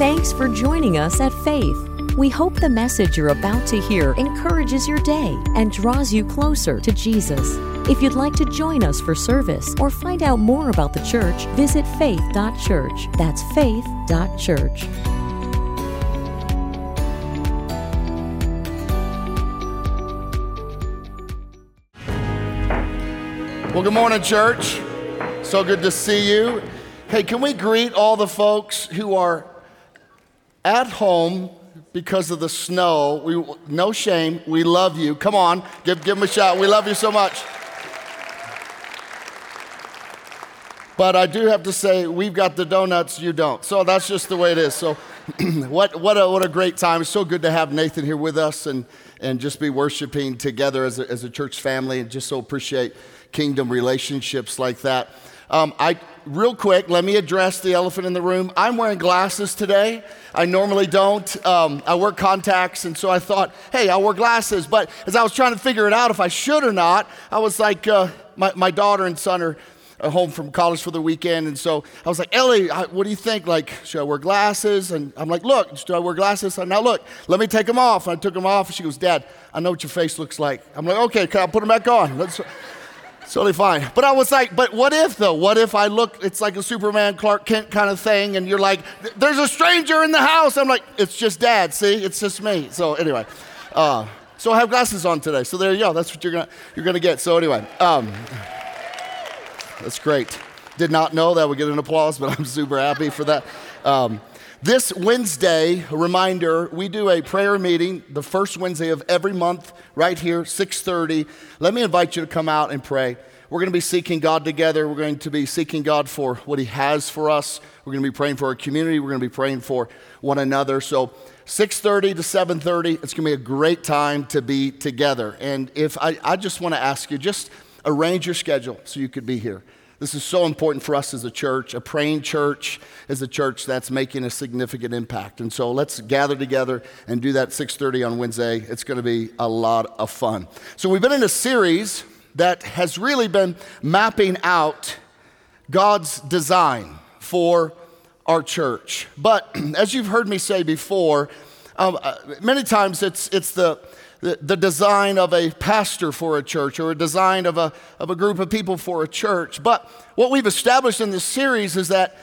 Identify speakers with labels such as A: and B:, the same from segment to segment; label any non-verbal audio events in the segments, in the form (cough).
A: Thanks for joining us at Faith. We hope the message you're about to hear encourages your day and draws you closer to Jesus. If you'd like to join us for service or find out more about the church, visit faith.church. That's faith.church.
B: Well, good morning, church. So good to see you. Hey, can we greet all the folks who are at home because of the snow? We, no shame. We love you. Come on, give, give them a shout. We love you so much. But I do have to say, we've got the donuts, you don't. So that's just the way it is. So, (clears throat) what, what, a, what a great time. It's so good to have Nathan here with us and, and just be worshiping together as a, as a church family and just so appreciate kingdom relationships like that. Um, I, real quick, let me address the elephant in the room. I'm wearing glasses today. I normally don't. Um, I wear contacts, and so I thought, hey, I'll wear glasses. But as I was trying to figure it out if I should or not, I was like, uh, my, my daughter and son are home from college for the weekend. And so I was like, Ellie, what do you think? Like, should I wear glasses? And I'm like, look, should I wear glasses? And now look, let me take them off. And I took them off. And she goes, Dad, I know what your face looks like. I'm like, okay, can I put them back on? Let's, it's totally fine. But I was like, but what if though? What if I look, it's like a Superman Clark Kent kind of thing, and you're like, there's a stranger in the house. I'm like, it's just dad, see? It's just me. So anyway, uh, so I have glasses on today. So there you go. That's what you're gonna, you're gonna get. So anyway, um, that's great. Did not know that would get an applause, but I'm super happy for that. Um, this Wednesday, a reminder, we do a prayer meeting the first Wednesday of every month right here, 6:30. Let me invite you to come out and pray. We're going to be seeking God together. We're going to be seeking God for what he has for us. We're going to be praying for our community. We're going to be praying for one another. So 6:30 to 7:30, it's going to be a great time to be together. And if I, I just want to ask you, just arrange your schedule so you could be here. This is so important for us as a church. A praying church as a church that's making a significant impact. And so let's gather together and do that 6:30 on Wednesday. It's going to be a lot of fun. So we've been in a series that has really been mapping out God's design for our church. But (clears throat) as you've heard me say before, um, uh, many times it's, it's the, the, design of a pastor for a church or a design of a, of a group of people for a church. But what we've established in this series is that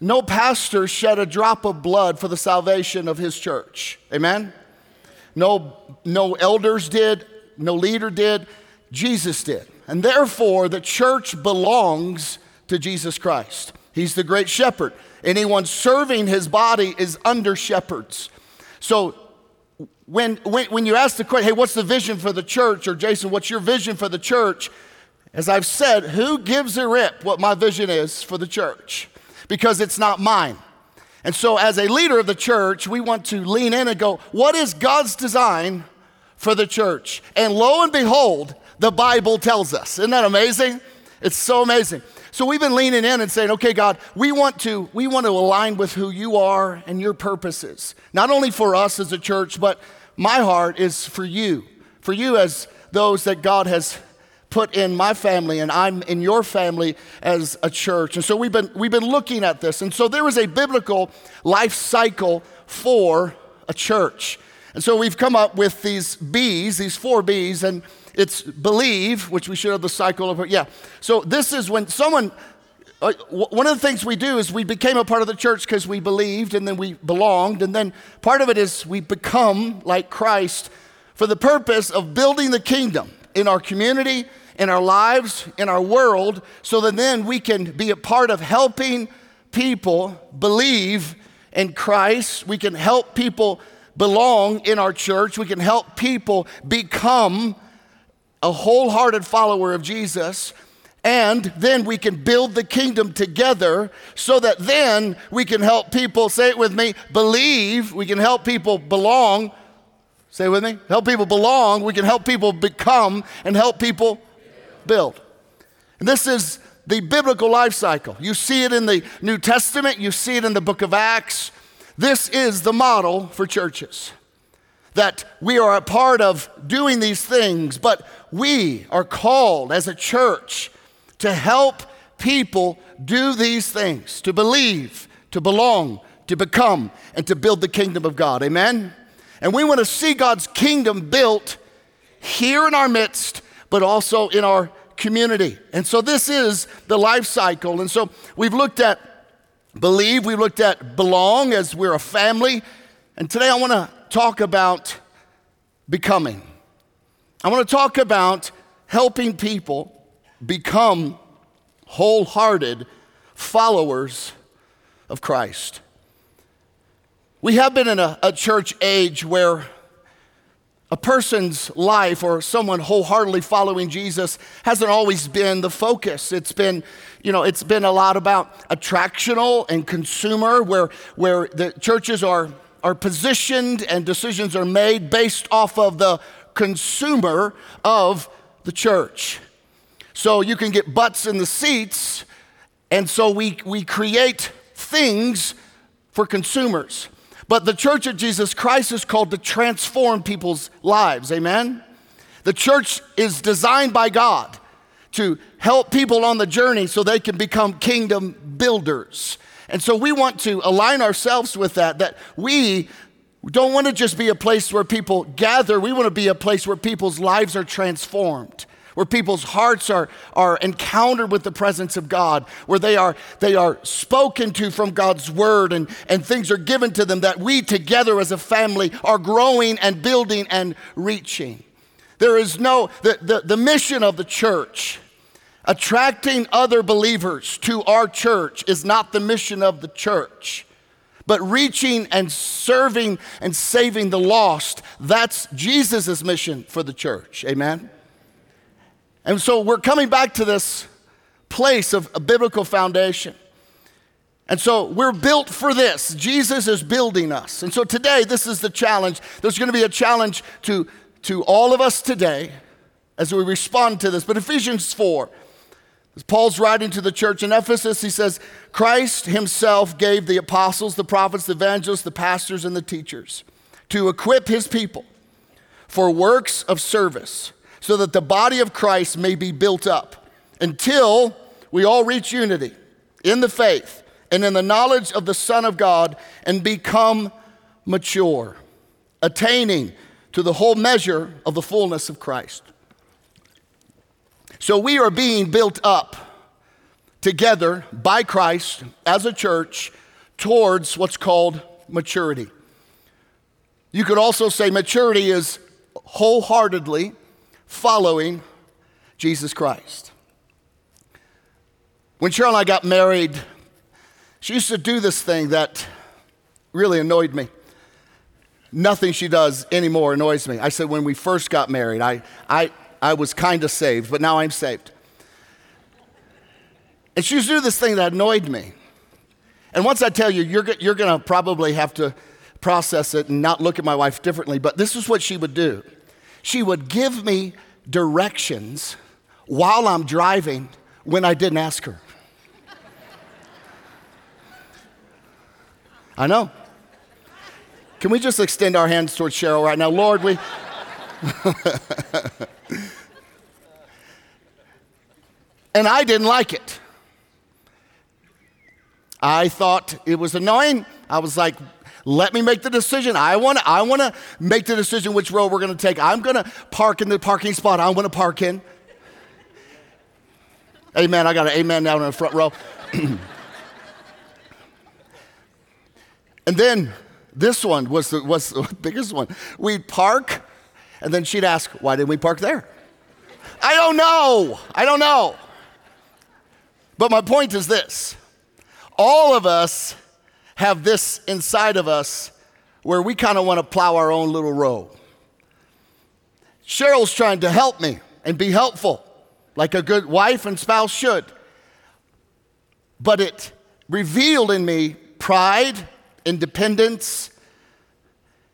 B: no pastor shed a drop of blood for the salvation of his church. Amen? No, no elders did, no leader did, Jesus did. And therefore, the church belongs to Jesus Christ. He's the great shepherd. Anyone serving his body is under shepherds. So when, when, when you ask the question, hey, what's the vision for the church? Or Jason, what's your vision for the church? As I've said, who gives a rip what my vision is for the church? Because it's not mine. And so, as a leader of the church, we want to lean in and go, what is God's design for the church? And lo and behold, the Bible tells us. Isn't that amazing? It's so amazing. So we've been leaning in and saying, okay, God, we want to, we want to align with who you are and your purposes. Not only for us as a church, but my heart is for you, for you as those that God has put in my family and I'm in your family as a church. And so we've been, we've been looking at this. And so there is a biblical life cycle for a church. And so we've come up with these B's, these four B's, and it's believe, which we should have the cycle of, yeah. So this is when someone, uh, one of the things we do is we became a part of the church because we believed and then we belonged. And then part of it is we become like Christ for the purpose of building the kingdom in our community, in our lives, in our world, so that then we can be a part of helping people believe in Christ. We can help people belong in our church. We can help people become a wholehearted follower of Jesus, and then we can build the kingdom together so that then we can help people, say it with me, believe, we can help people belong. Say it with me, help people belong, we can help people become, and help people build. And this is the biblical life cycle. You see it in the New Testament, you see it in the book of Acts. This is the model for churches that we are a part of doing these things, but we are called as a church to help people do these things, to believe, to belong, to become, and to build the kingdom of God. Amen? And we want to see God's kingdom built here in our midst, but also in our community. And so this is the life cycle. And so we've looked at believe, we've looked at belong as we're a family. And today I want to talk about becoming. I want to talk about helping people become wholehearted followers of Christ. We have been in a, a, church age where a person's life or someone wholeheartedly following Jesus hasn't always been the focus. It's been, you know, it's been a lot about attractional and consumer, where, where the churches are, are positioned and decisions are made based off of the consumer of the church. So you can get butts in the seats, and so we, we create things for consumers. But the church of Jesus Christ is called to transform people's lives. Amen? The church is designed by God to help people on the journey so they can become kingdom builders. And so we want to align ourselves with that, that we don't want to just be a place where people gather, we want to be a place where people's lives are transformed where people's hearts are, are encountered with the presence of God, where they are, they are spoken to from God's word and, and things are given to them that we together as a family are growing and building and reaching. There is no, the, the, the mission of the church, attracting other believers to our church, is not the mission of the church. But reaching and serving and saving the lost, that's Jesus' mission for the church. Amen? And so we're coming back to this place of a biblical foundation. And so we're built for this. Jesus is building us. And so today, this is the challenge. There's going to be a challenge to, to all of us today as we respond to this. But Ephesians 4, Paul's writing to the church in Ephesus, he says, Christ himself gave the apostles, the prophets, the evangelists, the pastors, and the teachers to equip his people for works of service so that the body of Christ may be built up until we all reach unity in the faith and in the knowledge of the Son of God and become mature, attaining to the whole measure of the fullness of Christ. So we are being built up together by Christ as a church towards what's called maturity. You could also say maturity is wholeheartedly following Jesus Christ. When Cheryl and I got married, she used to do this thing that really annoyed me. Nothing she does anymore annoys me. I said, when we first got married, I, I, I was kind of saved, but now I'm saved. And she used to do this thing that annoyed me. And once I tell you, you're, you're going to probably have to process it and not look at my wife differently, but this is what she would do she would give me directions while I'm driving when I didn't ask her. (laughs) I know. Can we just extend our hands towards Cheryl right now? Lord, we. (laughs) (laughs) and I didn't like it. I thought it was annoying. I was like, let me make the decision. I want to I want to make the decision which road we're going to take. I'm going to park in the parking spot I want to park in. amen. I got an amen down in the front row. (clears throat) and then this one was the, was the (laughs) biggest one. We'd park, and then she'd ask, Why didn't we park there? I don't know. I don't know. But my point is this all of us have this inside of us where we kind of want to plow our own little row. Cheryl's trying to help me and be helpful, like a good wife and spouse should. But it revealed in me pride, independence,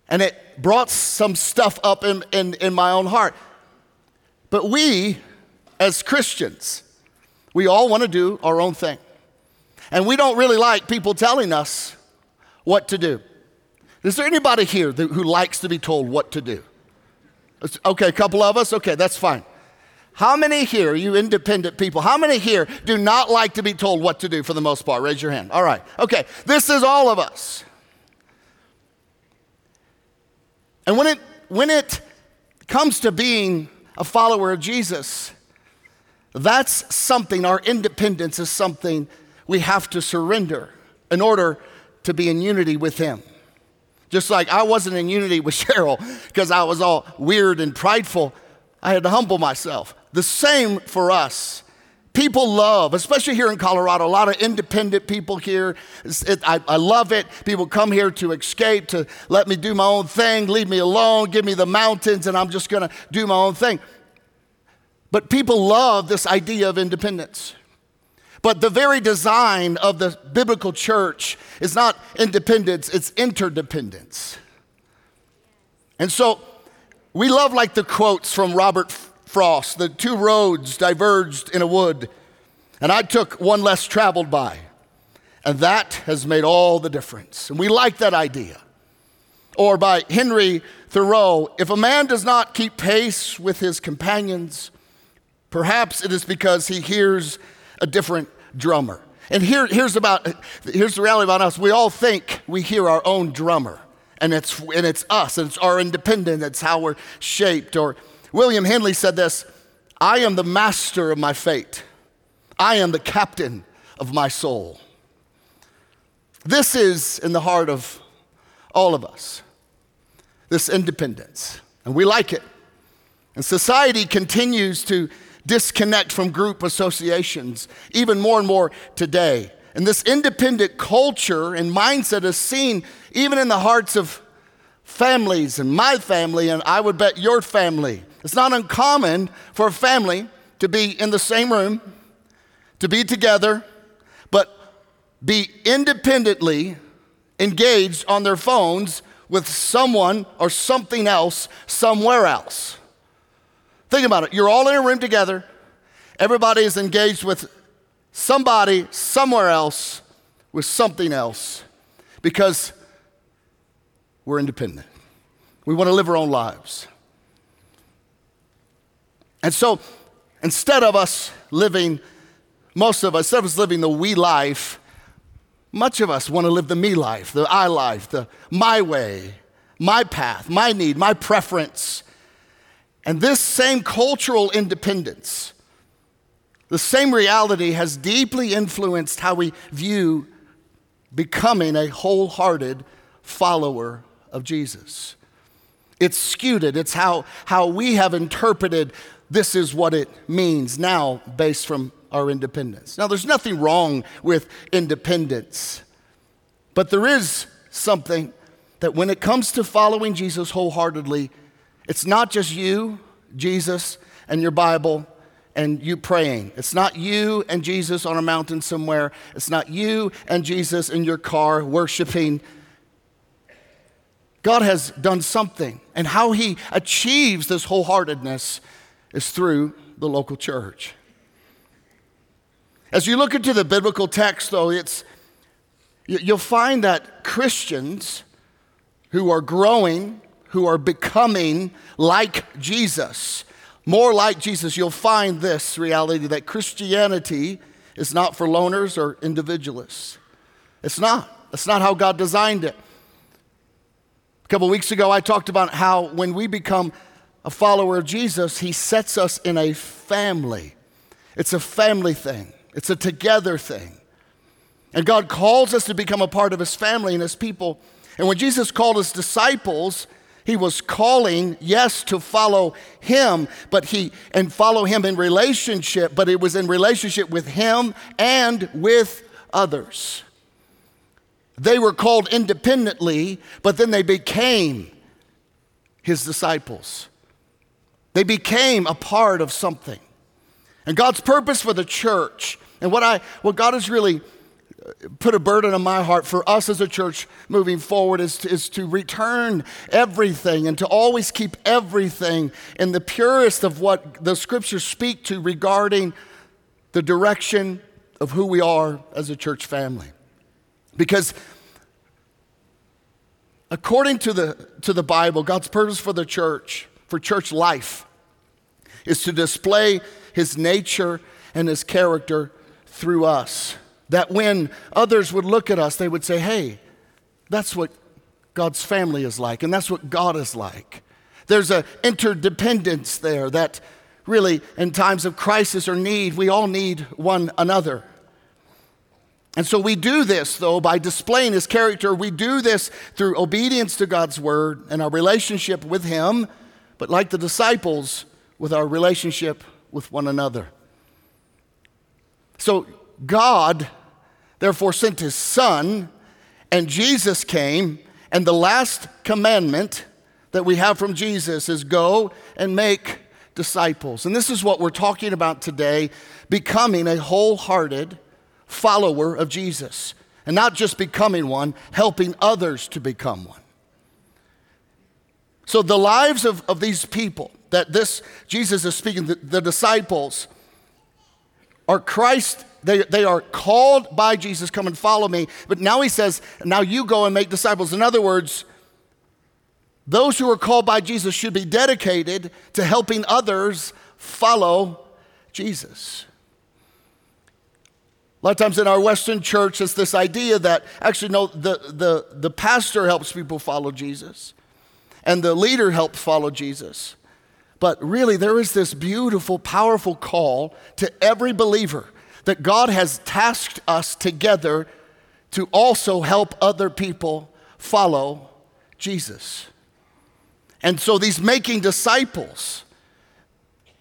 B: and it brought some stuff up in, in, in my own heart. But we, as Christians, we all want to do our own thing. And we don't really like people telling us what to do. Is there anybody here who likes to be told what to do? Okay, a couple of us? Okay, that's fine. How many here, you independent people, how many here do not like to be told what to do for the most part? Raise your hand. All right. Okay. This is all of us. And when it, when it comes to being a follower of Jesus, that's something, our independence is something we have to surrender in order to be in unity with Him. Just like I wasn't in unity with (laughs) Cheryl because I was all weird and prideful, I had to humble myself. The same for us. People love, especially here in Colorado, a lot of independent people here. It, I, I love it. People come here to escape, to let me do my own thing, leave me alone, give me the mountains, and I'm just going to do my own thing. But people love this idea of independence. But the very design of the biblical church is not independence, it's interdependence. And so we love like the quotes from Robert Frost the two roads diverged in a wood, and I took one less traveled by. And that has made all the difference. And we like that idea. Or by Henry Thoreau if a man does not keep pace with his companions, perhaps it is because he hears a different drummer. And here, here's, about, here's the reality about us we all think we hear our own drummer, and it's, and it's us, and it's our independence, it's how we're shaped. Or William Henley said this I am the master of my fate, I am the captain of my soul. This is in the heart of all of us, this independence, and we like it. And society continues to disconnect from group associations, even more and more today. And this independent culture and mindset is seen even in the hearts of families and my family, and I would bet your family. It's not uncommon for a family to be in the same room, to be together, but be independently engaged on their phones with someone or something else somewhere else. Think about it. You're all in a room together. Everybody is engaged with somebody somewhere else with something else because we're independent. We want to live our own lives. And so instead of us living, most of us, instead of us living the we life, much of us want to live the me life, the I life, the my way, my path, my need, my preference. And this same cultural independence, the same reality has deeply influenced how we view becoming a wholehearted follower of Jesus. It's skewed it. It's how, how we have interpreted this is what it means now based from our independence. Now, there's nothing wrong with independence, but there is something that when it comes to following Jesus wholeheartedly, it's not just you, Jesus, and your Bible and you praying. It's not you and Jesus on a mountain somewhere. It's not you and Jesus in your car worshiping. God has done something, and how He achieves this wholeheartedness is through the local church. As you look into the biblical text, though, it's, you'll find that Christians who are growing who are becoming like Jesus. More like Jesus, you'll find this reality that Christianity is not for loners or individualists. It's not. That's not how God designed it. A couple weeks ago, I talked about how when we become a follower of Jesus, He sets us in a family. It's a family thing, it's a together thing. And God calls us to become a part of His family and His people. And when Jesus called His disciples, he was calling, yes, to follow him, but he and follow him in relationship, but it was in relationship with him and with others. They were called independently, but then they became his disciples. They became a part of something. And God's purpose for the church, and what I what God has really uh, put a burden on my heart for us as a church moving forward is to, is to return everything and to always keep everything in the purest of what the scriptures speak to regarding the direction of who we are as a church family. Because according to the, to the Bible, God's purpose for the church, for church life, is to display his nature and his character through us. That when others would look at us, they would say, hey, that's what God's family is like, and that's what God is like. There's an interdependence there that really, in times of crisis or need, we all need one another. And so we do this, though, by displaying his character. We do this through obedience to God's word and our relationship with him, but like the disciples, with our relationship with one another. So God, therefore, sent his son, and Jesus came, and the last commandment that we have from Jesus is go and make disciples. And this is what we're talking about today becoming a wholehearted follower of Jesus. And not just becoming one, helping others to become one. So, the lives of, of these people that this Jesus is speaking, the, the disciples, are Christ, they, they are called by Jesus, come and follow me. But now he says, now you go and make disciples. In other words, those who are called by Jesus should be dedicated to helping others follow Jesus. A lot of times in our Western church, it's this idea that actually, no, the, the, the pastor helps people follow Jesus and the leader helps follow Jesus. But really, there is this beautiful, powerful call to every believer that God has tasked us together to also help other people follow Jesus. And so, these making disciples,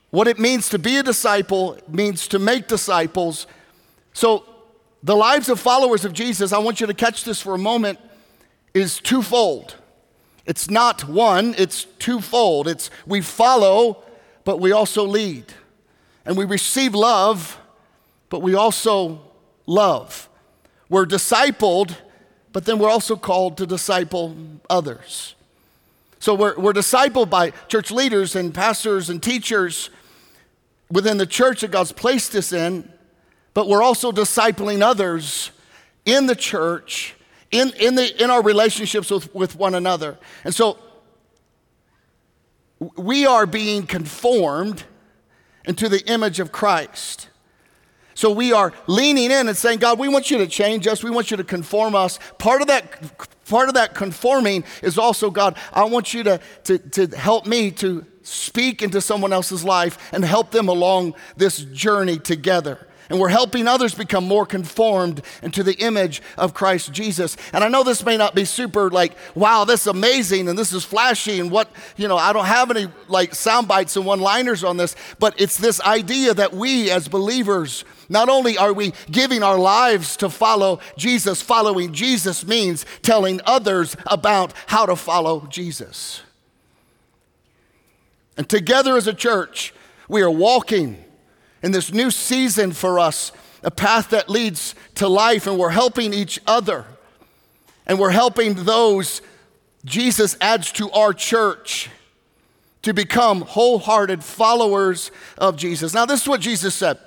B: what it means to be a disciple means to make disciples so, the lives of followers of Jesus, I want you to catch this for a moment, is twofold. It's not one, it's twofold. It's we follow, but we also lead. And we receive love, but we also love. We're discipled, but then we're also called to disciple others. So we're, we're discipled by church leaders and pastors and teachers within the church that God's placed us in but we're also discipling others in the church, in, in, the, in our relationships with, with one another. And so we are being conformed into the image of Christ. So we are leaning in and saying, God, we want you to change us. We want you to conform us. Part of that, part of that conforming is also, God, I want you to, to, to help me to speak into someone else's life and help them along this journey together and we're helping others become more conformed into the image of Christ Jesus. And I know this may not be super like, wow, this is amazing and this is flashy and what, you know, I don't have any like sound bites and one liners on this, but it's this idea that we as believers, not only are we giving our lives to follow Jesus, following Jesus means telling others about how to follow Jesus. And together as a church, we are walking in this new season for us, a path that leads to life, and we're helping each other. And we're helping those Jesus adds to our church to become wholehearted followers of Jesus. Now, this is what Jesus said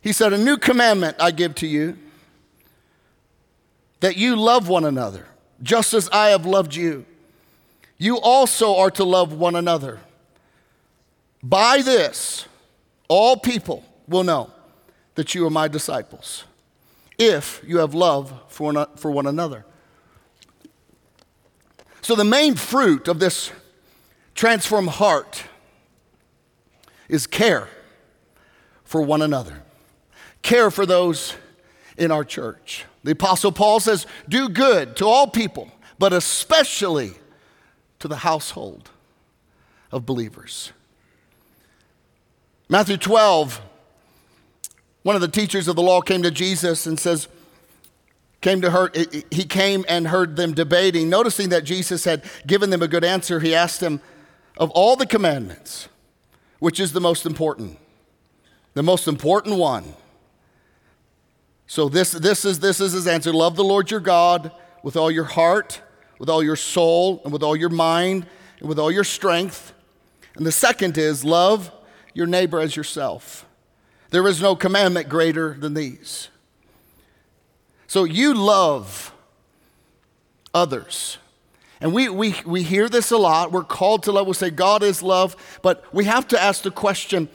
B: He said, A new commandment I give to you that you love one another, just as I have loved you. You also are to love one another. By this, all people will know that you are my disciples if you have love for one, for one another. So, the main fruit of this transformed heart is care for one another, care for those in our church. The Apostle Paul says, Do good to all people, but especially to the household of believers. Matthew 12, one of the teachers of the law came to Jesus and says, came to her, he came and heard them debating. Noticing that Jesus had given them a good answer, he asked him, Of all the commandments, which is the most important? The most important one. So this, this, is, this is his answer Love the Lord your God with all your heart, with all your soul, and with all your mind, and with all your strength. And the second is love your neighbor as yourself. There is no commandment greater than these. So you love others. And we, we, we hear this a lot. We're called to love. We say God is love. But we have to ask the question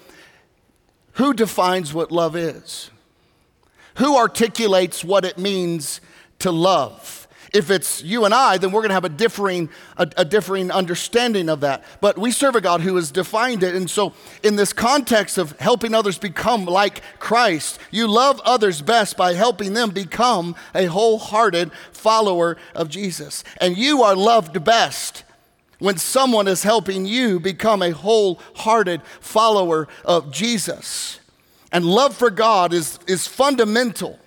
B: who defines what love is? Who articulates what it means to love? If it's you and I, then we're going to have a differing, a, a, differing understanding of that. But we serve a God who has defined it. And so, in this context of helping others become like Christ, you love others best by helping them become a wholehearted follower of Jesus. And you are loved best when someone is helping you become a wholehearted follower of Jesus. And love for God is, is fundamental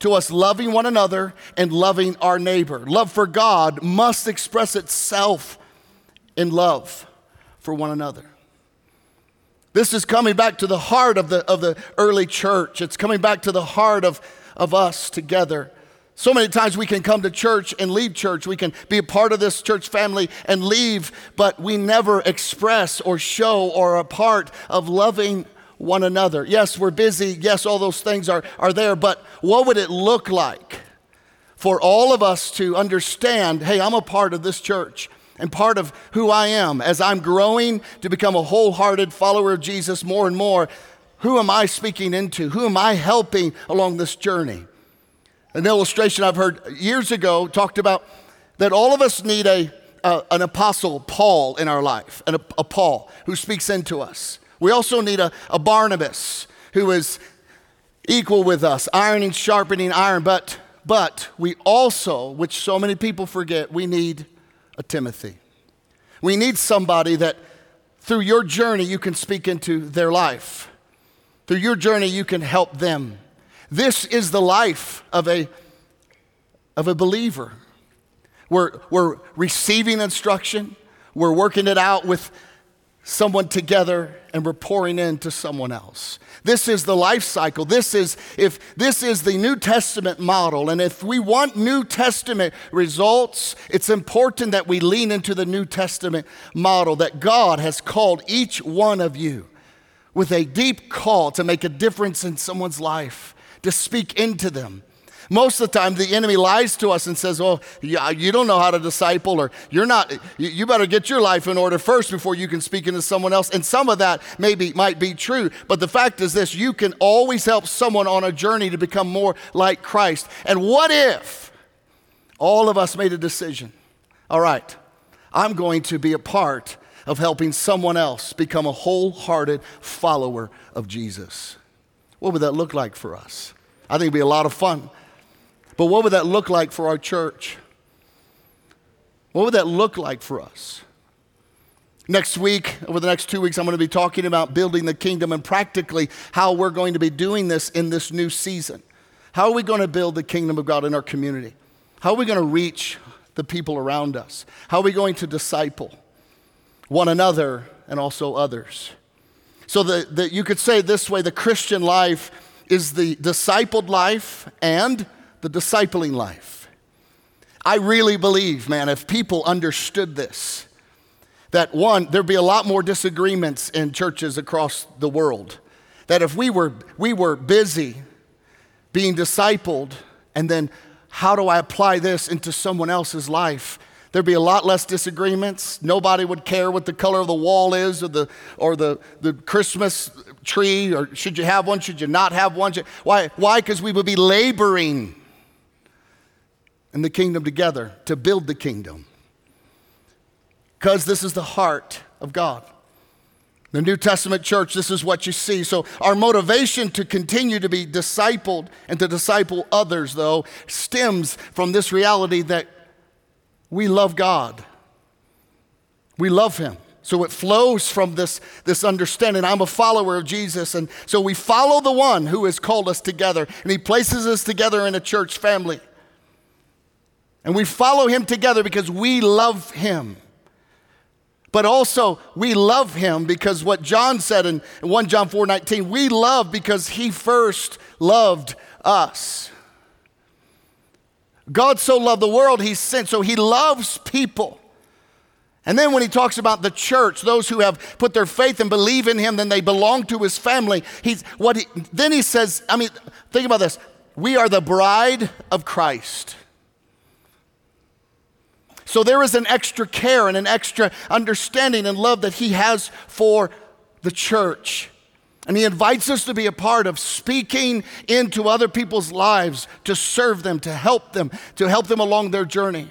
B: to us loving one another and loving our neighbor. Love for God must express itself in love for one another. This is coming back to the heart of the, of the early church. It's coming back to the heart of, of us together. So many times we can come to church and leave church. We can be a part of this church family and leave, but we never express or show or are a part of loving one another. Yes, we're busy. Yes, all those things are, are there, but what would it look like for all of us to understand hey, I'm a part of this church and part of who I am as I'm growing to become a wholehearted follower of Jesus more and more? Who am I speaking into? Who am I helping along this journey? An illustration I've heard years ago talked about that all of us need a, a an apostle, Paul, in our life, an, a Paul who speaks into us. We also need a, a Barnabas who is equal with us, ironing, sharpening iron. But, but we also, which so many people forget, we need a Timothy. We need somebody that through your journey you can speak into their life. Through your journey you can help them. This is the life of a, of a believer. We're, we're receiving instruction, we're working it out with someone together and we're pouring into someone else. This is the life cycle. This is if this is the New Testament model and if we want New Testament results, it's important that we lean into the New Testament model that God has called each one of you with a deep call to make a difference in someone's life, to speak into them, most of the time, the enemy lies to us and says, Well, yeah, you don't know how to disciple, or you're not, you better get your life in order first before you can speak into someone else. And some of that maybe might be true. But the fact is this you can always help someone on a journey to become more like Christ. And what if all of us made a decision? All right, I'm going to be a part of helping someone else become a wholehearted follower of Jesus. What would that look like for us? I think it'd be a lot of fun. But what would that look like for our church? What would that look like for us? Next week, over the next two weeks, I'm going to be talking about building the kingdom and practically how we're going to be doing this in this new season. How are we going to build the kingdom of God in our community? How are we going to reach the people around us? How are we going to disciple one another and also others? So that that you could say this way the Christian life is the discipled life and the discipling life. I really believe, man, if people understood this, that one, there'd be a lot more disagreements in churches across the world. That if we were, we were busy being discipled, and then how do I apply this into someone else's life? There'd be a lot less disagreements. Nobody would care what the color of the wall is or the, or the, the Christmas tree, or should you have one, should you not have one? Why? Why? Because we would be laboring and the kingdom together to build the kingdom. Because this is the heart of God. The New Testament church, this is what you see. So, our motivation to continue to be discipled and to disciple others, though, stems from this reality that we love God. We love Him. So it flows from this, this understanding. I'm a follower of Jesus. And so we follow the one who has called us together, and He places us together in a church family. And we follow him together because we love him. But also, we love him because what John said in 1 John 4 19, we love because he first loved us. God so loved the world, he sent, so he loves people. And then when he talks about the church, those who have put their faith and believe in him, then they belong to his family. He's what he, then he says, I mean, think about this. We are the bride of Christ. So there is an extra care and an extra understanding and love that He has for the church. And He invites us to be a part of speaking into other people's lives, to serve them, to help them, to help them along their journey.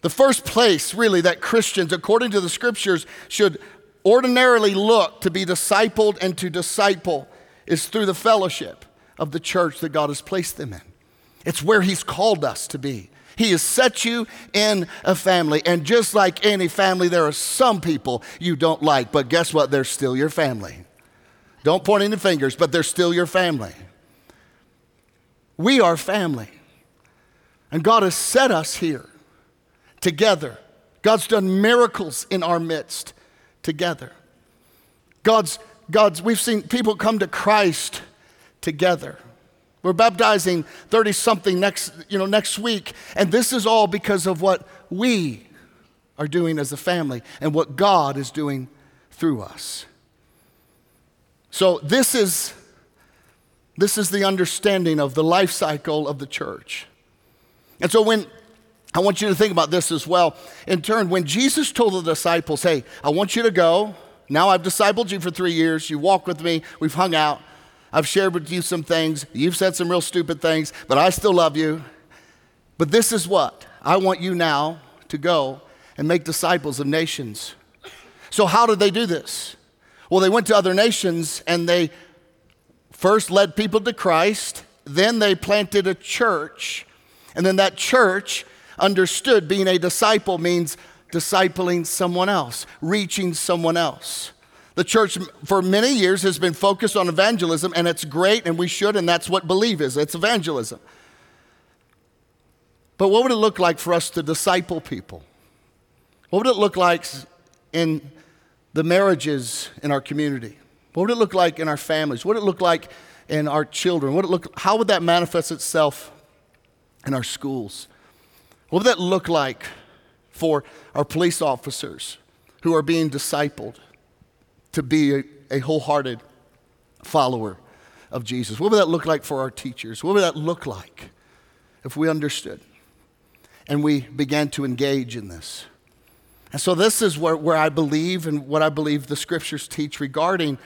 B: The first place, really, that Christians, according to the scriptures, should ordinarily look to be discipled and to disciple is through the fellowship of the church that God has placed them in. It's where He's called us to be. He has set you in a family. And just like any family, there are some people you don't like, but guess what? They're still your family. Don't point any fingers, but they're still your family. We are family. And God has set us here together. God's done miracles in our midst together. God's, God's, we've seen people come to Christ together. We're baptizing 30 something next, you know, next week. And this is all because of what we are doing as a family and what God is doing through us. So this is this is the understanding of the life cycle of the church. And so when I want you to think about this as well. In turn, when Jesus told the disciples, Hey, I want you to go. Now I've discipled you for three years. You walk with me. We've hung out. I've shared with you some things. You've said some real stupid things, but I still love you. But this is what I want you now to go and make disciples of nations. So, how did they do this? Well, they went to other nations and they first led people to Christ, then they planted a church, and then that church understood being a disciple means discipling someone else, reaching someone else. The church for many years has been focused on evangelism, and it's great, and we should, and that's what believe is it's evangelism. But what would it look like for us to disciple people? What would it look like in the marriages in our community? What would it look like in our families? What would it look like in our children? What would it look, how would that manifest itself in our schools? What would that look like for our police officers who are being discipled to be a, a wholehearted follower of Jesus? What would that look like for our teachers? What would that look like if we understood and we began to engage in this? And so, this is where, where I believe and what I believe the scriptures teach regarding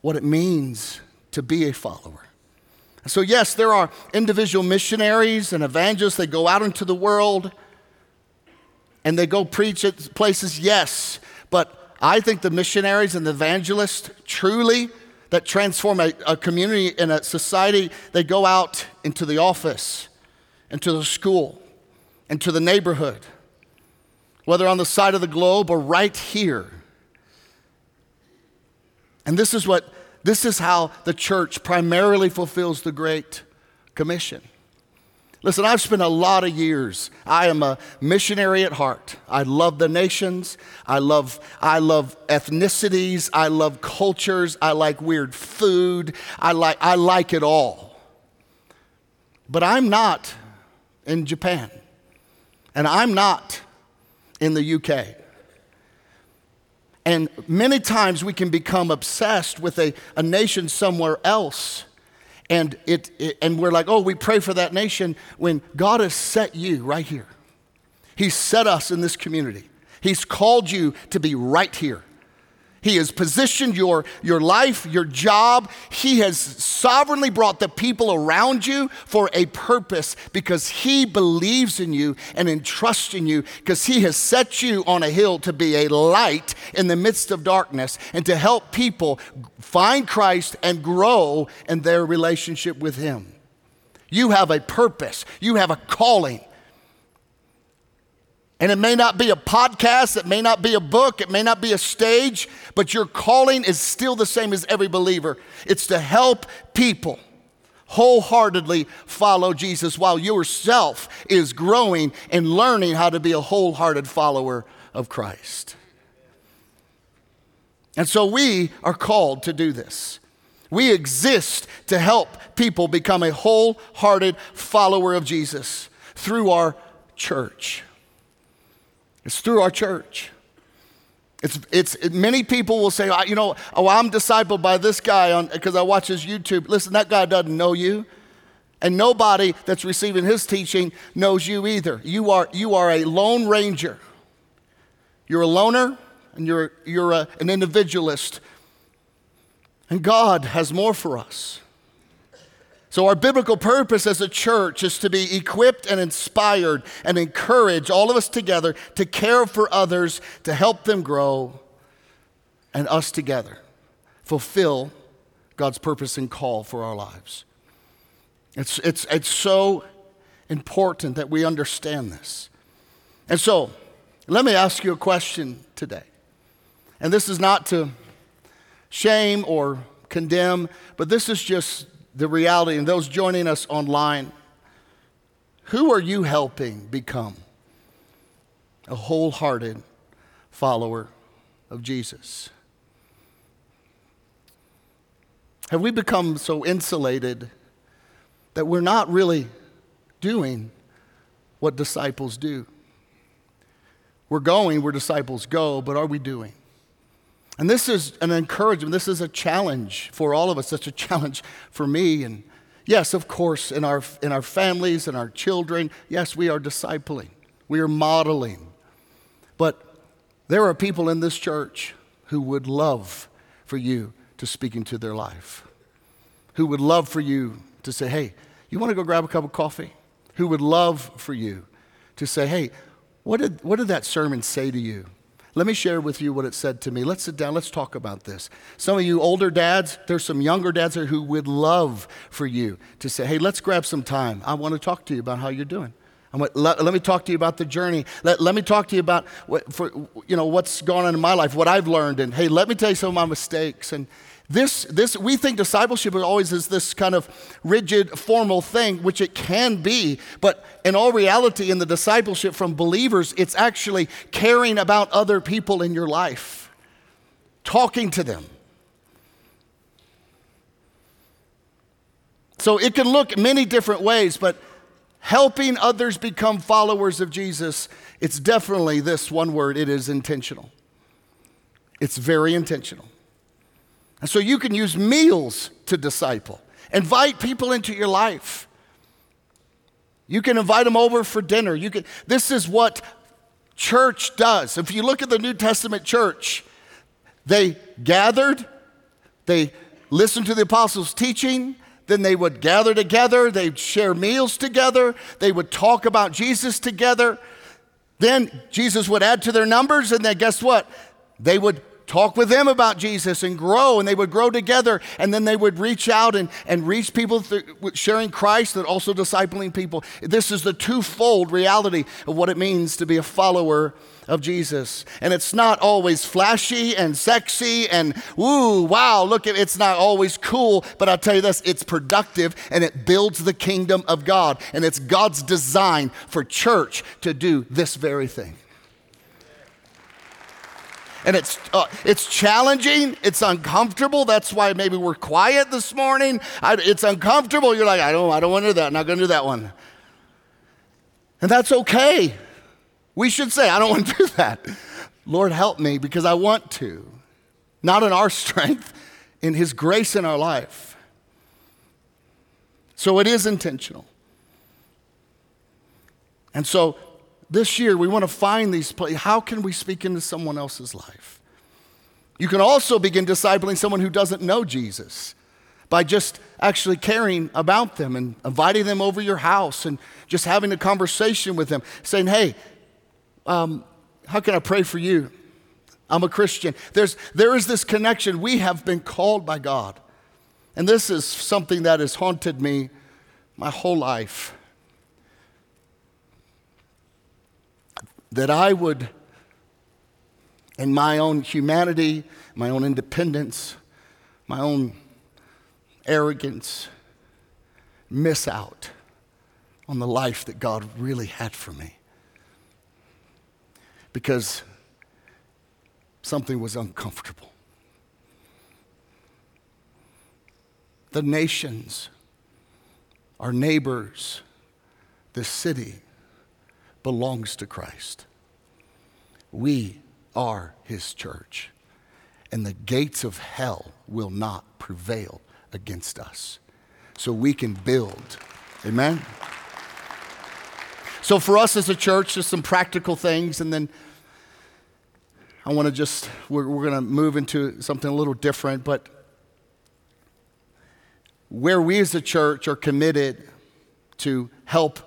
B: what it means to be a follower. And So, yes, there are individual missionaries and evangelists. that go out into the world and they go preach at places, yes. I think the missionaries and the evangelists truly that transform a, a community and a society, they go out into the office, into the school, into the neighborhood, whether on the side of the globe or right here. And this is what this is how the church primarily fulfills the Great Commission. Listen, I've spent a lot of years. I am a missionary at heart. I love the nations. I love, I love ethnicities. I love cultures. I like weird food. I like, I like it all. But I'm not in Japan. And I'm not in the UK. And many times we can become obsessed with a, a nation somewhere else. And, it, it, and we're like, oh, we pray for that nation when God has set you right here. He's set us in this community. He's called you to be right here. He has positioned your, your life, your job. He has sovereignly brought the people around you for a purpose because He believes in you and entrusts in you because He has set you on a hill to be a light in the midst of darkness and to help people find Christ and grow in their relationship with Him. You have a purpose, you have a calling. And it may not be a podcast, it may not be a book, it may not be a stage, but your calling is still the same as every believer. It's to help people wholeheartedly follow Jesus while yourself is growing and learning how to be a wholehearted follower of Christ. And so we are called to do this. We exist to help people become a wholehearted follower of Jesus through our church. It's through our church. It's, it's, it, many people will say, you know, oh, I'm discipled by this guy on because I watch his YouTube. Listen, that guy doesn't know you. And nobody that's receiving his teaching knows you either. You are, you are a lone ranger. You're a loner and you're, you're a, an individualist. And God has more for us. So, our biblical purpose as a church is to be equipped and inspired and encourage all of us together to care for others, to help them grow, and us together fulfill God's purpose and call for our lives. It's, it's, it's so important that we understand this. And so, let me ask you a question today. And this is not to shame or condemn, but this is just the reality. And those joining us online, who are you helping become a wholehearted follower of Jesus? Have we become so insulated that we're not really doing what disciples do? We're going where disciples go, but are we doing? And this is an encouragement. This is a challenge for all of us. It's a challenge for me. And yes, of course, in our, in our families and our children, yes, we are discipling, we are modeling. But there are people in this church who would love for you to speak into their life, who would love for you to say, hey, you want to go grab a cup of coffee? Who would love for you to say, hey, what did, what did that sermon say to you? Let me share with you what it said to me. Let's sit down, let's talk about this. Some of you older dads, there's some younger dads here who would love for you to say, hey, let's grab some time. I want to talk to you about how you're doing. let, let, me talk to you about the journey. Let, let me talk to you about what, for, you know, what's going on in my life, what I've learned. And hey, let me tell you some of my mistakes. And, this, this, we think discipleship always is this kind of rigid, formal thing, which it can be, but in all reality, in the discipleship from believers, it's actually caring about other people in your life, talking to them. So it can look many different ways, but helping others become followers of Jesus, it's definitely this one word it is intentional. It's very intentional. And so you can use meals to disciple. Invite people into your life. You can invite them over for dinner. You can, this is what church does. If you look at the New Testament church, they gathered, they listened to the apostles' teaching, then they would gather together, they'd share meals together, they would talk about Jesus together. Then Jesus would add to their numbers, and then guess what? They would talk with them about Jesus and grow, and they would grow together, and then they would reach out and, and reach people through sharing Christ and also discipling people. This is the twofold reality of what it means to be a follower of Jesus. And it's not always flashy and sexy and woo, wow, look, it's not always cool, but I'll tell you this it's productive and it builds the kingdom of God. And it's God's design for church to do this very thing and it's, uh, it's challenging, it's uncomfortable. That's why maybe we're quiet this morning. I, it's uncomfortable. You're like, I don't, I don't want to do that. I'm not going to do that one. And that's okay. We should say, I don't (laughs) want to do that. Lord, help me because I want to. Not in our (laughs) strength, in His grace in our life. So it is intentional. And so this year we want to find these places. How can we speak into someone else's life? You can also begin discipling someone who doesn't know Jesus by just actually caring about them and inviting them over your house and just having a conversation with them, saying, Hey, um, how can I pray for you? I'm a Christian. There's, there is this connection. We have been called by God. And this is something that has haunted me my whole life. That I would, in my own humanity, my own independence, my own arrogance, miss out on the life that God really had for me. Because something was uncomfortable. The nations, our neighbors, the city, belongs to Christ. We are his church, and the gates of hell will not prevail against us. So we can build Amen. So, for us as a church, just some practical things, and then I want to just, we're, we're going to move into something a little different, but where we as a church are committed to help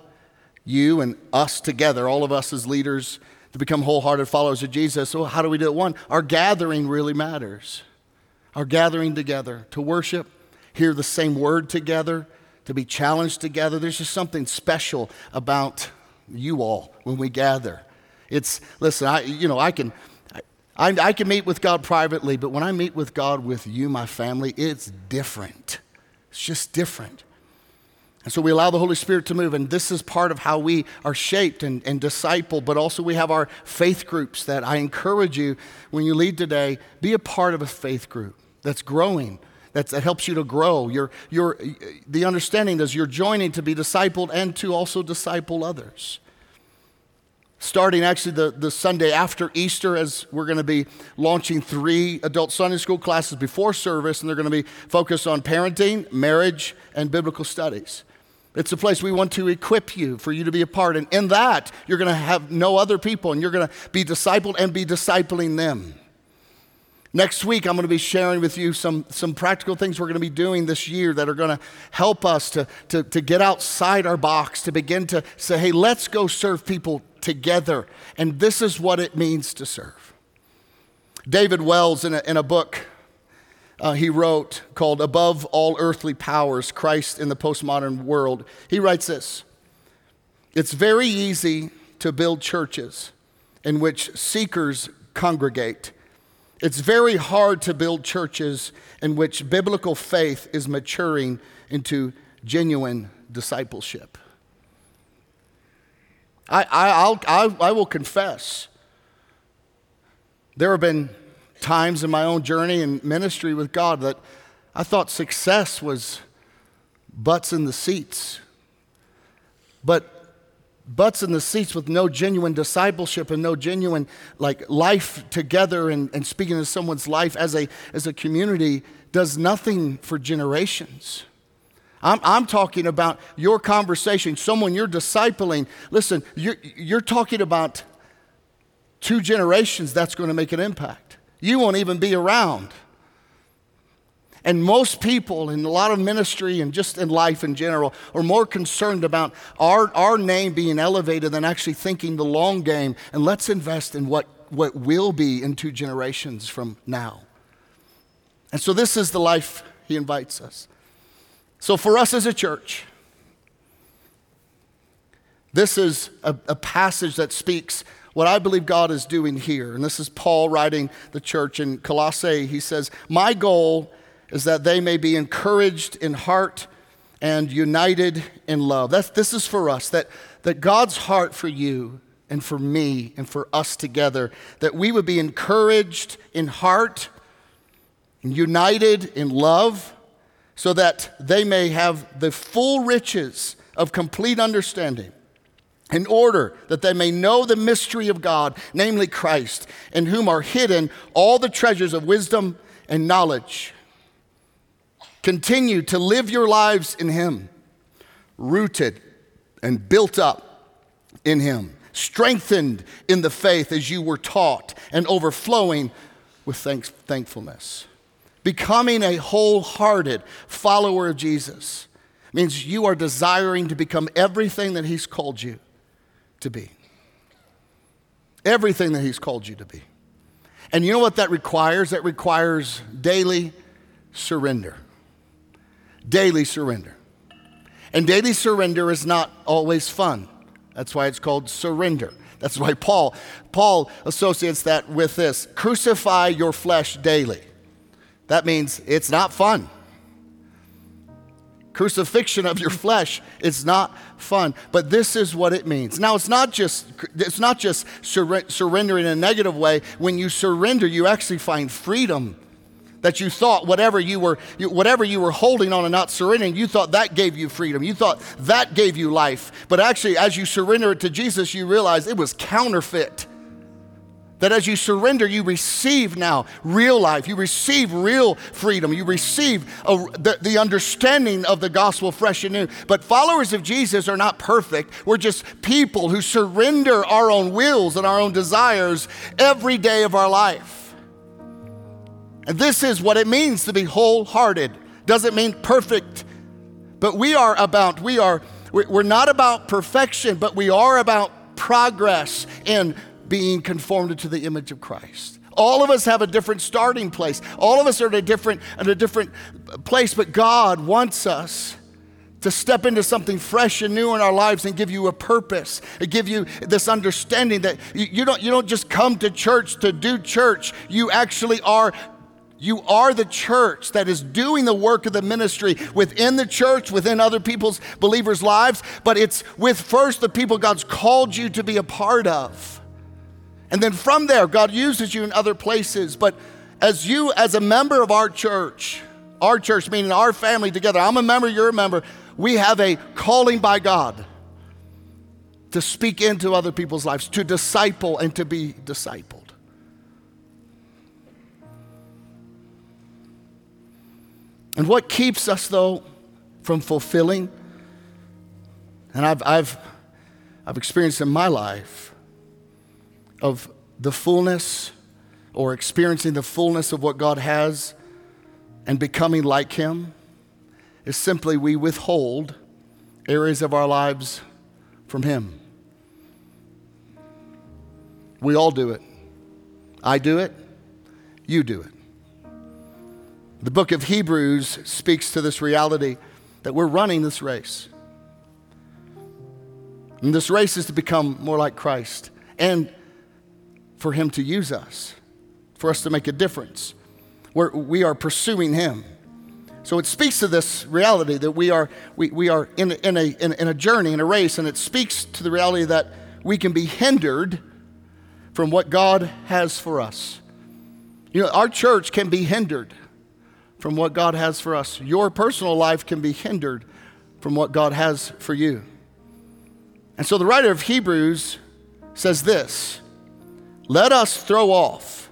B: you and us together, all of us as leaders, to become wholehearted followers of Jesus. So, how do we do it? One, our gathering really matters. Our gathering together to worship, hear the same word together, to be challenged together. There's just something special about you all when we gather. It's, listen, I, you know, I can, I, I can meet with God privately, but when I meet with God with you, my family, it's different. It's just different. And so we allow the Holy Spirit to move, and this is part of how we are shaped and, and discipled, but also we have our faith groups that I encourage you when you lead today, be a part of a faith group that's growing, that's, that helps you to grow. You're, you're, the understanding is you're joining to be discipled and to also disciple others starting actually the, the Sunday after Easter, as we're going to be launching three adult Sunday school classes before service, and they're going to be focused on parenting, marriage, and biblical studies. It's a place we want to equip you for you to be a part. And in that, you're going to have no other people, and you're going to be discipled and be discipling them. Next week, I'm going to be sharing with you some, some practical things we're going to be doing this year that are going to help us to, to, to get outside our box, to begin to say, hey, let's go serve people together. And this is what it means to serve. David Wells, in a, in a book uh, he wrote called Above All Earthly Powers Christ in the Postmodern World, he writes this It's very easy to build churches in which seekers congregate it's very hard to build churches in which biblical faith is maturing into genuine discipleship. I, I, I, I will confess, there have been times in my own journey and ministry with God that I thought success was butts in the seats. But butts in the seats with no genuine discipleship and no genuine like life together and, and speaking to someone's life as a, as a community does nothing for generations. I'm, I'm talking about your conversation, someone you're discipling. Listen, you're, you're talking about two generations that's going to make an impact. You won't even be around. And most people in a lot of ministry and just in life in general are more concerned about our, our name being elevated than actually thinking the long game. And let's invest in what, what will be in two generations from now. And so this is the life he invites us. So for us as a church, this is a, a passage that speaks what I believe God is doing here. And this is Paul writing the church in Colossae. He says, My goal is that they may be encouraged in heart and united in love. That's, this is for us, that, that God's heart for you and for me and for us together, that we would be encouraged in heart and united in love, so that they may have the full riches of complete understanding in order that they may know the mystery of God, namely Christ, in whom are hidden all the treasures of wisdom and knowledge. Continue to live your lives in Him, rooted and built up in Him, strengthened in the faith as you were taught, and overflowing with thanks, thankfulness. Becoming a wholehearted follower of Jesus means you are desiring to become everything that He's called you to be. Everything that He's called you to be. And you know what that requires? That requires daily surrender daily surrender. And daily surrender is not always fun. That's why it's called surrender. That's why Paul Paul associates that with this. Crucify your flesh daily. That means it's not fun. Crucifixion of your flesh is not fun, but this is what it means. Now it's not just it's not just sur- surrendering in a negative way. When you surrender, you actually find freedom that you thought whatever you were whatever you were holding on and not surrendering you thought that gave you freedom you thought that gave you life but actually as you surrender it to jesus you realize it was counterfeit That as you surrender, you receive now real life. You receive real freedom. You receive a, the, the understanding of the gospel fresh and new. But followers of Jesus are not perfect. We're just people who surrender our own wills and our own desires every day of our life. And this is what it means to be wholehearted. Doesn't mean perfect, but we are about, we are, we're not about perfection, but we are about progress in being conformed to the image of Christ. All of us have a different starting place. All of us are at a different, at a different place, but God wants us to step into something fresh and new in our lives and give you a purpose and give you this understanding that you, don't, you don't just come to church to do church. You actually are you are the church that is doing the work of the ministry within the church, within other people's believers' lives, but it's with first the people God's called you to be a part of. And then from there, God uses you in other places. But as you, as a member of our church, our church, meaning our family together, I'm a member, you're a member, we have a calling by God to speak into other people's lives, to disciple and to be discipled. And what keeps us, though, from fulfilling, and I've, I've, I've experienced in my life, of the fullness or experiencing the fullness of what God has and becoming like Him is simply we withhold areas of our lives from Him. We all do it. I do it. You do it. The book of Hebrews speaks to this reality that we're running this race. And this race is to become more like Christ. And for Him to use us, for us to make a difference. We're, we are pursuing Him. So it speaks to this reality that we are, we, we are in, in, a, in, in a journey, in a race, and it speaks to the reality that we can be hindered from what God has for us. You know, our church can be hindered from what God has for us. Your personal life can be hindered from what God has for you. And so the writer of Hebrews says this let us throw off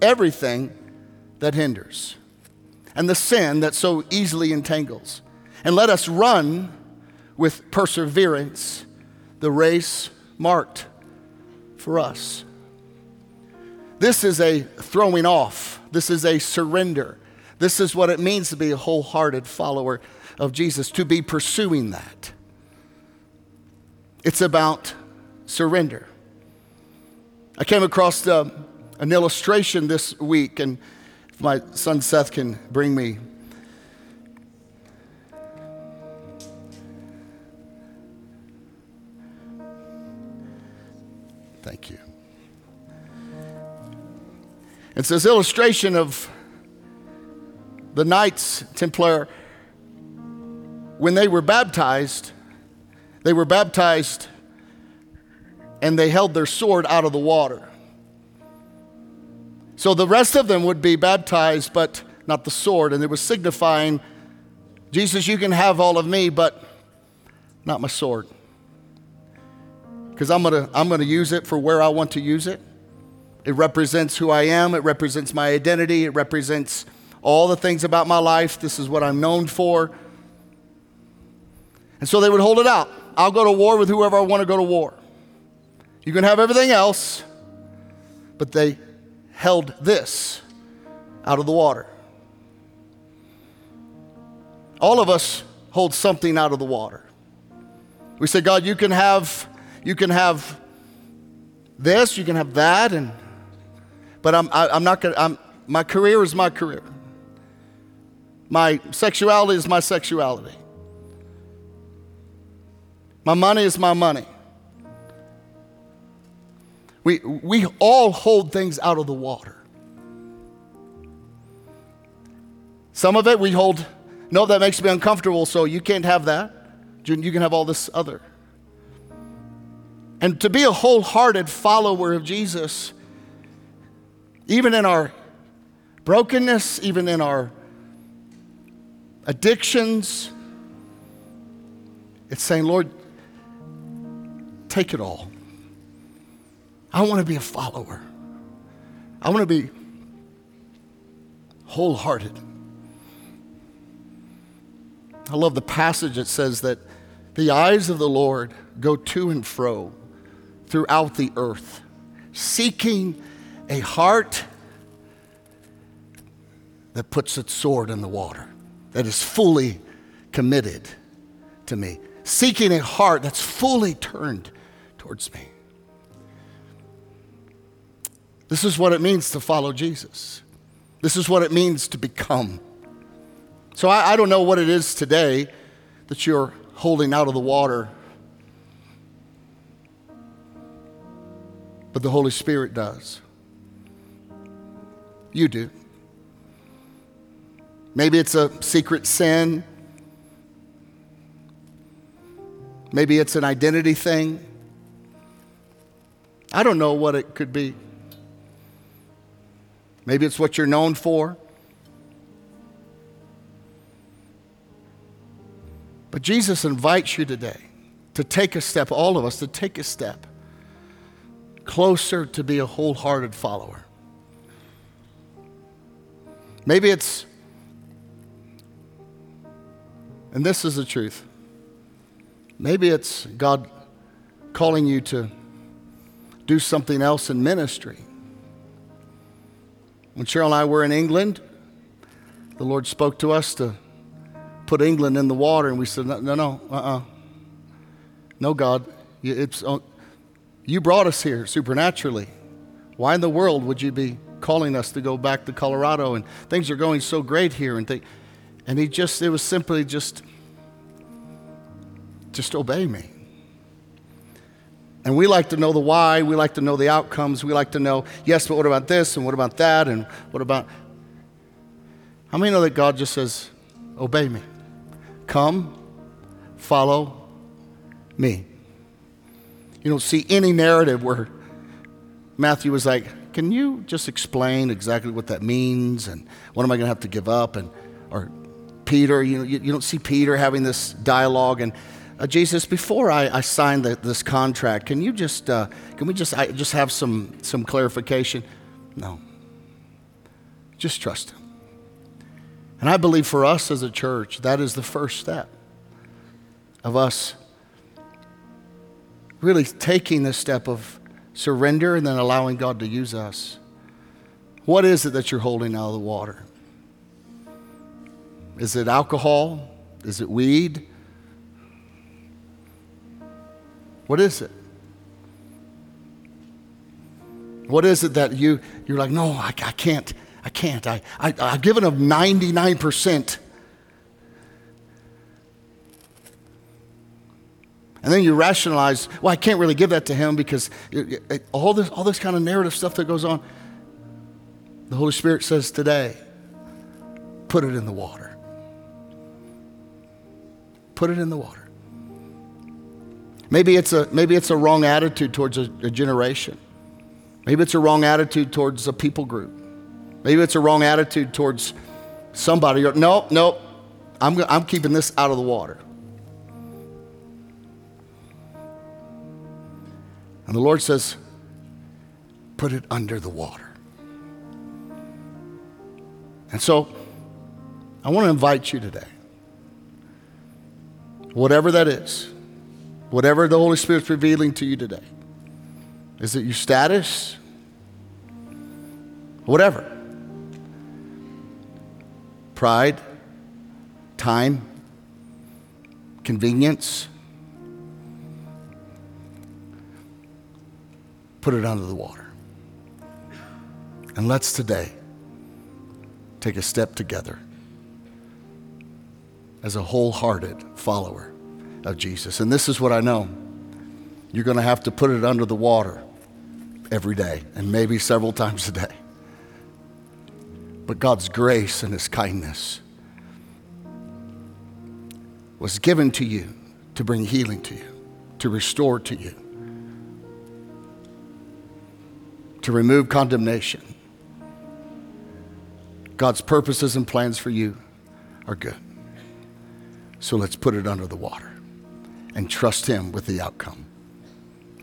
B: everything that hinders and the sin that so easily entangles. And let us run with perseverance the race marked for us. This is a throwing off, this is a surrender. This is what it means to be a wholehearted follower of Jesus, to be pursuing that. It's about surrender. I came across uh, an illustration this week, and if my son Seth can bring me. Thank you. It's this illustration of the Knights Templar when they were baptized. They were baptized and they held their sword out of the water. So the rest of them would be baptized, but not the sword. And it was signifying, Jesus, you can have all of me, but not my sword. Because I'm going to I'm going to use it for where I want to use it. It represents who I am, it represents my identity, it represents all the things about my life. This is what I'm known for. And so they would hold it out. I'll go to war with whoever I want to go to war. You can have everything else, but they held this out of the water. All of us hold something out of the water. We say, God, you can have, you can have this, you can have that, and but I'm, I, am i am not gonna. I'm, my career is my career. My sexuality is my sexuality. My money is my money. We, we all hold things out of the water. Some of it we hold, no, that makes me uncomfortable, so you can't have that. You can have all this other. And to be a wholehearted follower of Jesus, even in our brokenness, even in our addictions, it's saying, Lord, take it all. I want to be a follower. I want to be wholehearted. I love the passage that says that the eyes of the Lord go to and fro throughout the earth, seeking a heart that puts its sword in the water, that is fully committed to me, seeking a heart that's fully turned towards me. This is what it means to follow Jesus. This is what it means to become. So I, I don't know what it is today that you're holding out of the water, but the Holy Spirit does. You do. Maybe it's a secret sin. Maybe it's an identity thing. I don't know what it could be. Maybe it's what you're known for. But Jesus invites you today to take a step, all of us, to take a step closer to be a wholehearted follower. Maybe it's, and this is the truth, maybe it's God calling you to do something else in ministry. When Cheryl and I were in England, the Lord spoke to us to put England in the water, and we said, no, no, no, uh-uh. No, God, it's, uh, you brought us here supernaturally. Why in the world would you be calling us to go back to Colorado? And things are going so great here. And, and he just, it was simply just, just obey me. And we like to know the why, we like to know the outcomes, we like to know, yes, but what about this and what about that and what about. How many know that God just says, obey me? Come, follow me. You don't see any narrative where Matthew was like, Can you just explain exactly what that means and what am I going to have to give up? And, or Peter, you, know, you, you don't see Peter having this dialogue. And uh, Jesus, before I, I signed the, this contract, can you just, uh, can we just, I, just have some, some clarification? No. Just trust him. And I believe for us as a church, that is the first step of us really taking the step of surrender and then allowing God to use us. What is it that you're holding out of the water? Is it alcohol? Is it weed? What is it? What is it that you, you're like, no, I, I can't, I can't. I, I, I've given him 99%. And then you rationalize, well, I can't really give that to him because it, it, all, this, all this kind of narrative stuff that goes on. The Holy Spirit says today, put it in the water. Put it in the water. Maybe it's a, maybe it's a wrong attitude towards a, a generation. Maybe it's a wrong attitude towards a people group. Maybe it's a wrong attitude towards somebody. You're, no, no, I'm, I'm keeping this out of the water. And the Lord says, put it under the water. And so I want to invite you today, whatever that is, whatever the Holy Spirit's revealing to you today, is it your status? Whatever pride, time, convenience. Put it under the water. And let's today take a step together as a wholehearted follower of Jesus. And this is what I know you're going to have to put it under the water every day, and maybe several (laughs) times a day but God's grace and His kindness was given to you to bring healing to you, to restore to you, to remove condemnation. God's purposes and plans for you are good. So let's put it under the water and trust Him with the outcome.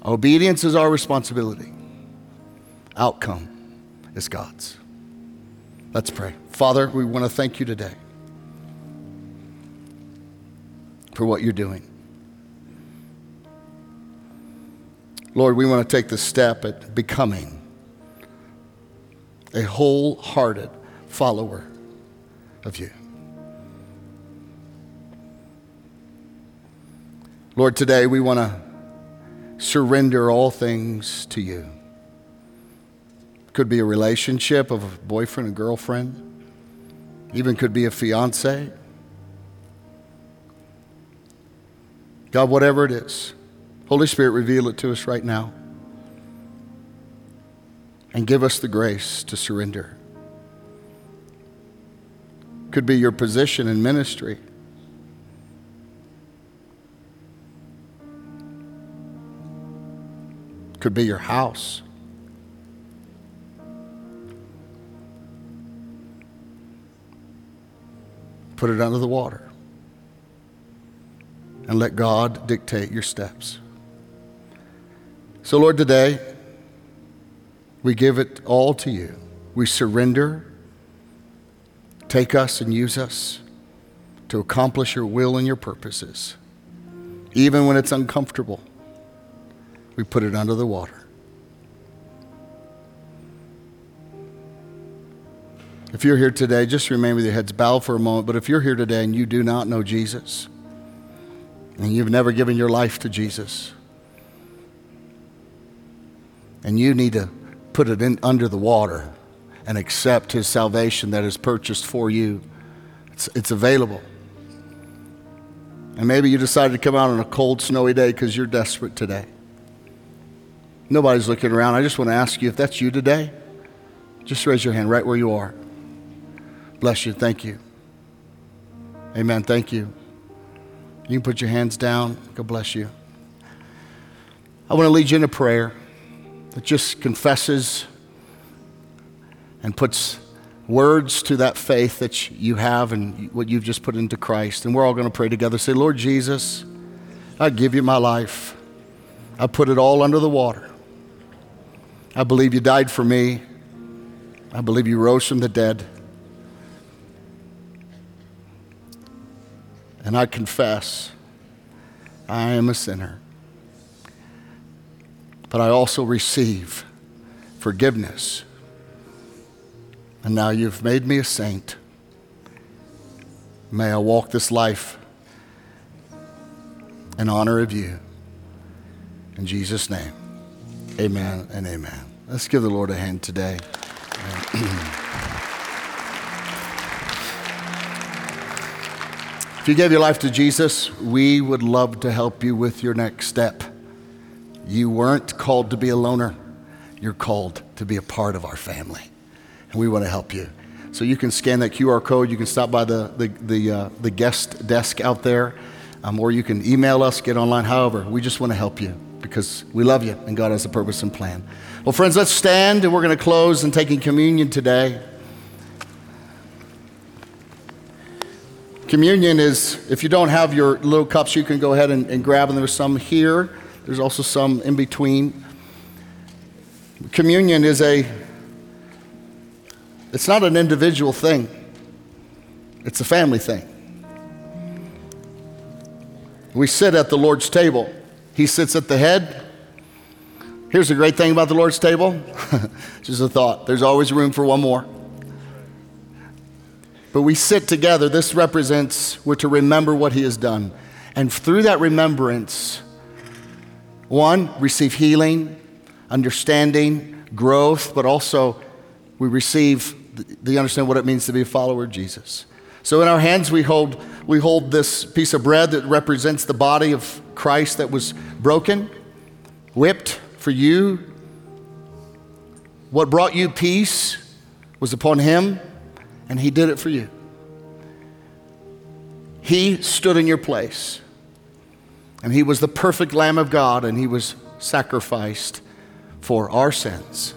B: Obedience is our responsibility, outcome is God's. Let's pray. Father, we want to thank you today for what you're doing. Lord, we want to take the step at becoming a wholehearted follower of you. Lord, today we want to surrender all things to you. Could be a relationship of a boyfriend and girlfriend, even could be a fiance. God, whatever it is, Holy Spirit, reveal it to us right now and give us the grace to surrender. Could be your position in ministry. Could be your house. Put it under the water and let God dictate your steps. So, Lord, today we give it all to you. We surrender. Take us and use us to accomplish your will and your purposes. Even when it's uncomfortable, we put it under the water. If you're here today, just remain with your heads bowed for a moment. But if you're here today and you do not know Jesus, and you've never given your life to Jesus, and you need to put it in under the water and accept his salvation that is purchased for you, it's, it's available. And maybe you decided to come out on a cold, snowy day because you're desperate today. Nobody's looking around. I just want to ask you if that's you today, just raise your hand right where you are. Bless you. Thank you. Amen. Thank you. You can put your hands down. God bless you. I want to lead you in a prayer that just confesses and puts words to that faith that you have and what you've just put into Christ. And we're all going to pray together. Say, Lord Jesus, I give you my life. I put it all under the water. I believe you died for me. I believe you rose from the dead. And I confess I am a sinner. But I also receive forgiveness. And now you've made me a saint. May I walk this life in honor of you. In Jesus' name, amen and amen. Let's give the Lord a hand today. if you gave your life to Jesus, we would love to help you with your next step. You weren't called to be a loner, you're called to be a part of our family. And we want to help you. So you can scan that QR code. You can stop by the, the, the, uh, the guest desk out there, um, or you can email us, get online. However, we just want to help you because we love you and God has a purpose and plan. Well, friends, let's stand and we're going to close in taking communion today. Communion is, if you don't have your little cups, you can go ahead and, and grab them. There's some here, there's also some in between. Communion is a, it's not an individual thing, it's a family thing. We sit at the Lord's table, He sits at the head. Here's the great thing about the Lord's table (laughs) just a thought there's always room for one more. But we sit together. This represents we're to remember what He has done. And through that remembrance, one, receive healing, understanding, growth, but also we receive the understand what it means to be a follower of Jesus. So in our hands we hold we hold this piece of bread that represents the body of Christ that was broken, whipped for you. What brought you peace was upon him and he did it for you. He stood in your place. And he was the perfect Lamb of God, and he was sacrificed for our sins.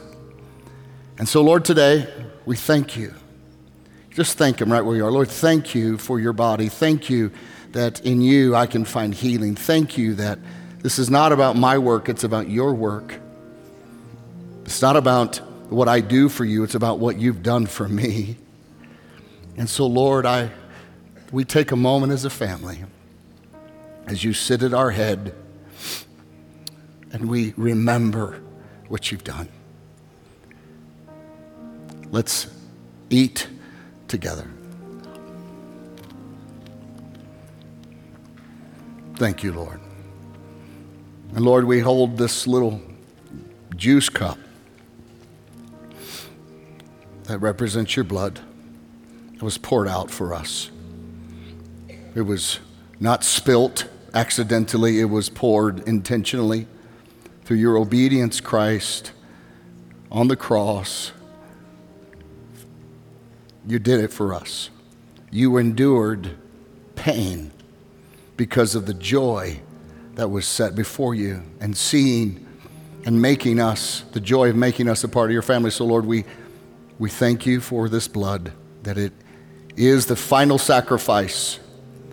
B: And so, Lord, today we thank you. Just thank him right where you are. Lord, thank you for your body. Thank you that in you I can find healing. Thank you that this is not about my work, it's about your work. It's not about what I do for you, it's about what you've done for me. And so, Lord, I, we take a moment as a family as you sit at our head and we remember what you've done. Let's eat together. Thank you, Lord. And Lord, we hold this little juice cup that represents your blood. It was poured out for us. It was not spilt accidentally, it was poured intentionally through your obedience, Christ, on the cross. You did it for us. You endured pain because of the joy that was set before you and seeing and making us, the joy of making us a part of your family. So, Lord, we, we thank you for this blood, that it is the final sacrifice.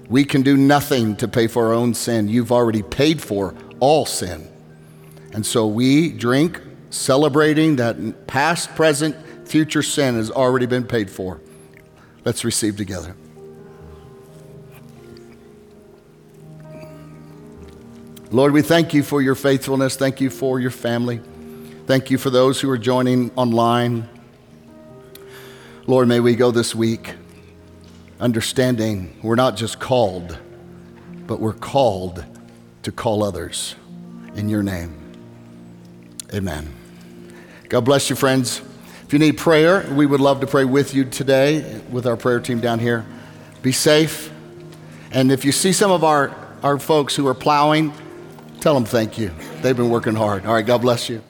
B: We can do nothing to pay for our own sin. You've already paid for all sin. And so we drink, celebrating that past, present, future sin has already been paid for. Let's receive together. Lord, we thank you for your faithfulness. Thank you for your family. Thank you for those who are joining online. Lord, may we go this week understanding we're not just called, but we're called to call others in your name. Amen. God bless you, friends. If you need prayer, we would love to pray with you today with our prayer team down here. Be safe. And if you see some of our, our folks who are plowing, Tell them thank you. They've been working hard. All right, God bless you.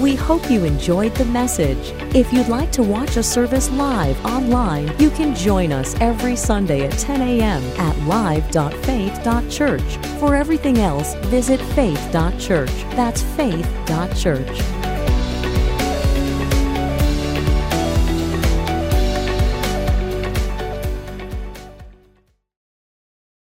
A: We hope you enjoyed the message. If you'd like to watch a service live online, you can join us every Sunday at 10 a.m. at live.faith.church. For everything else, visit faith.church. That's faith.church.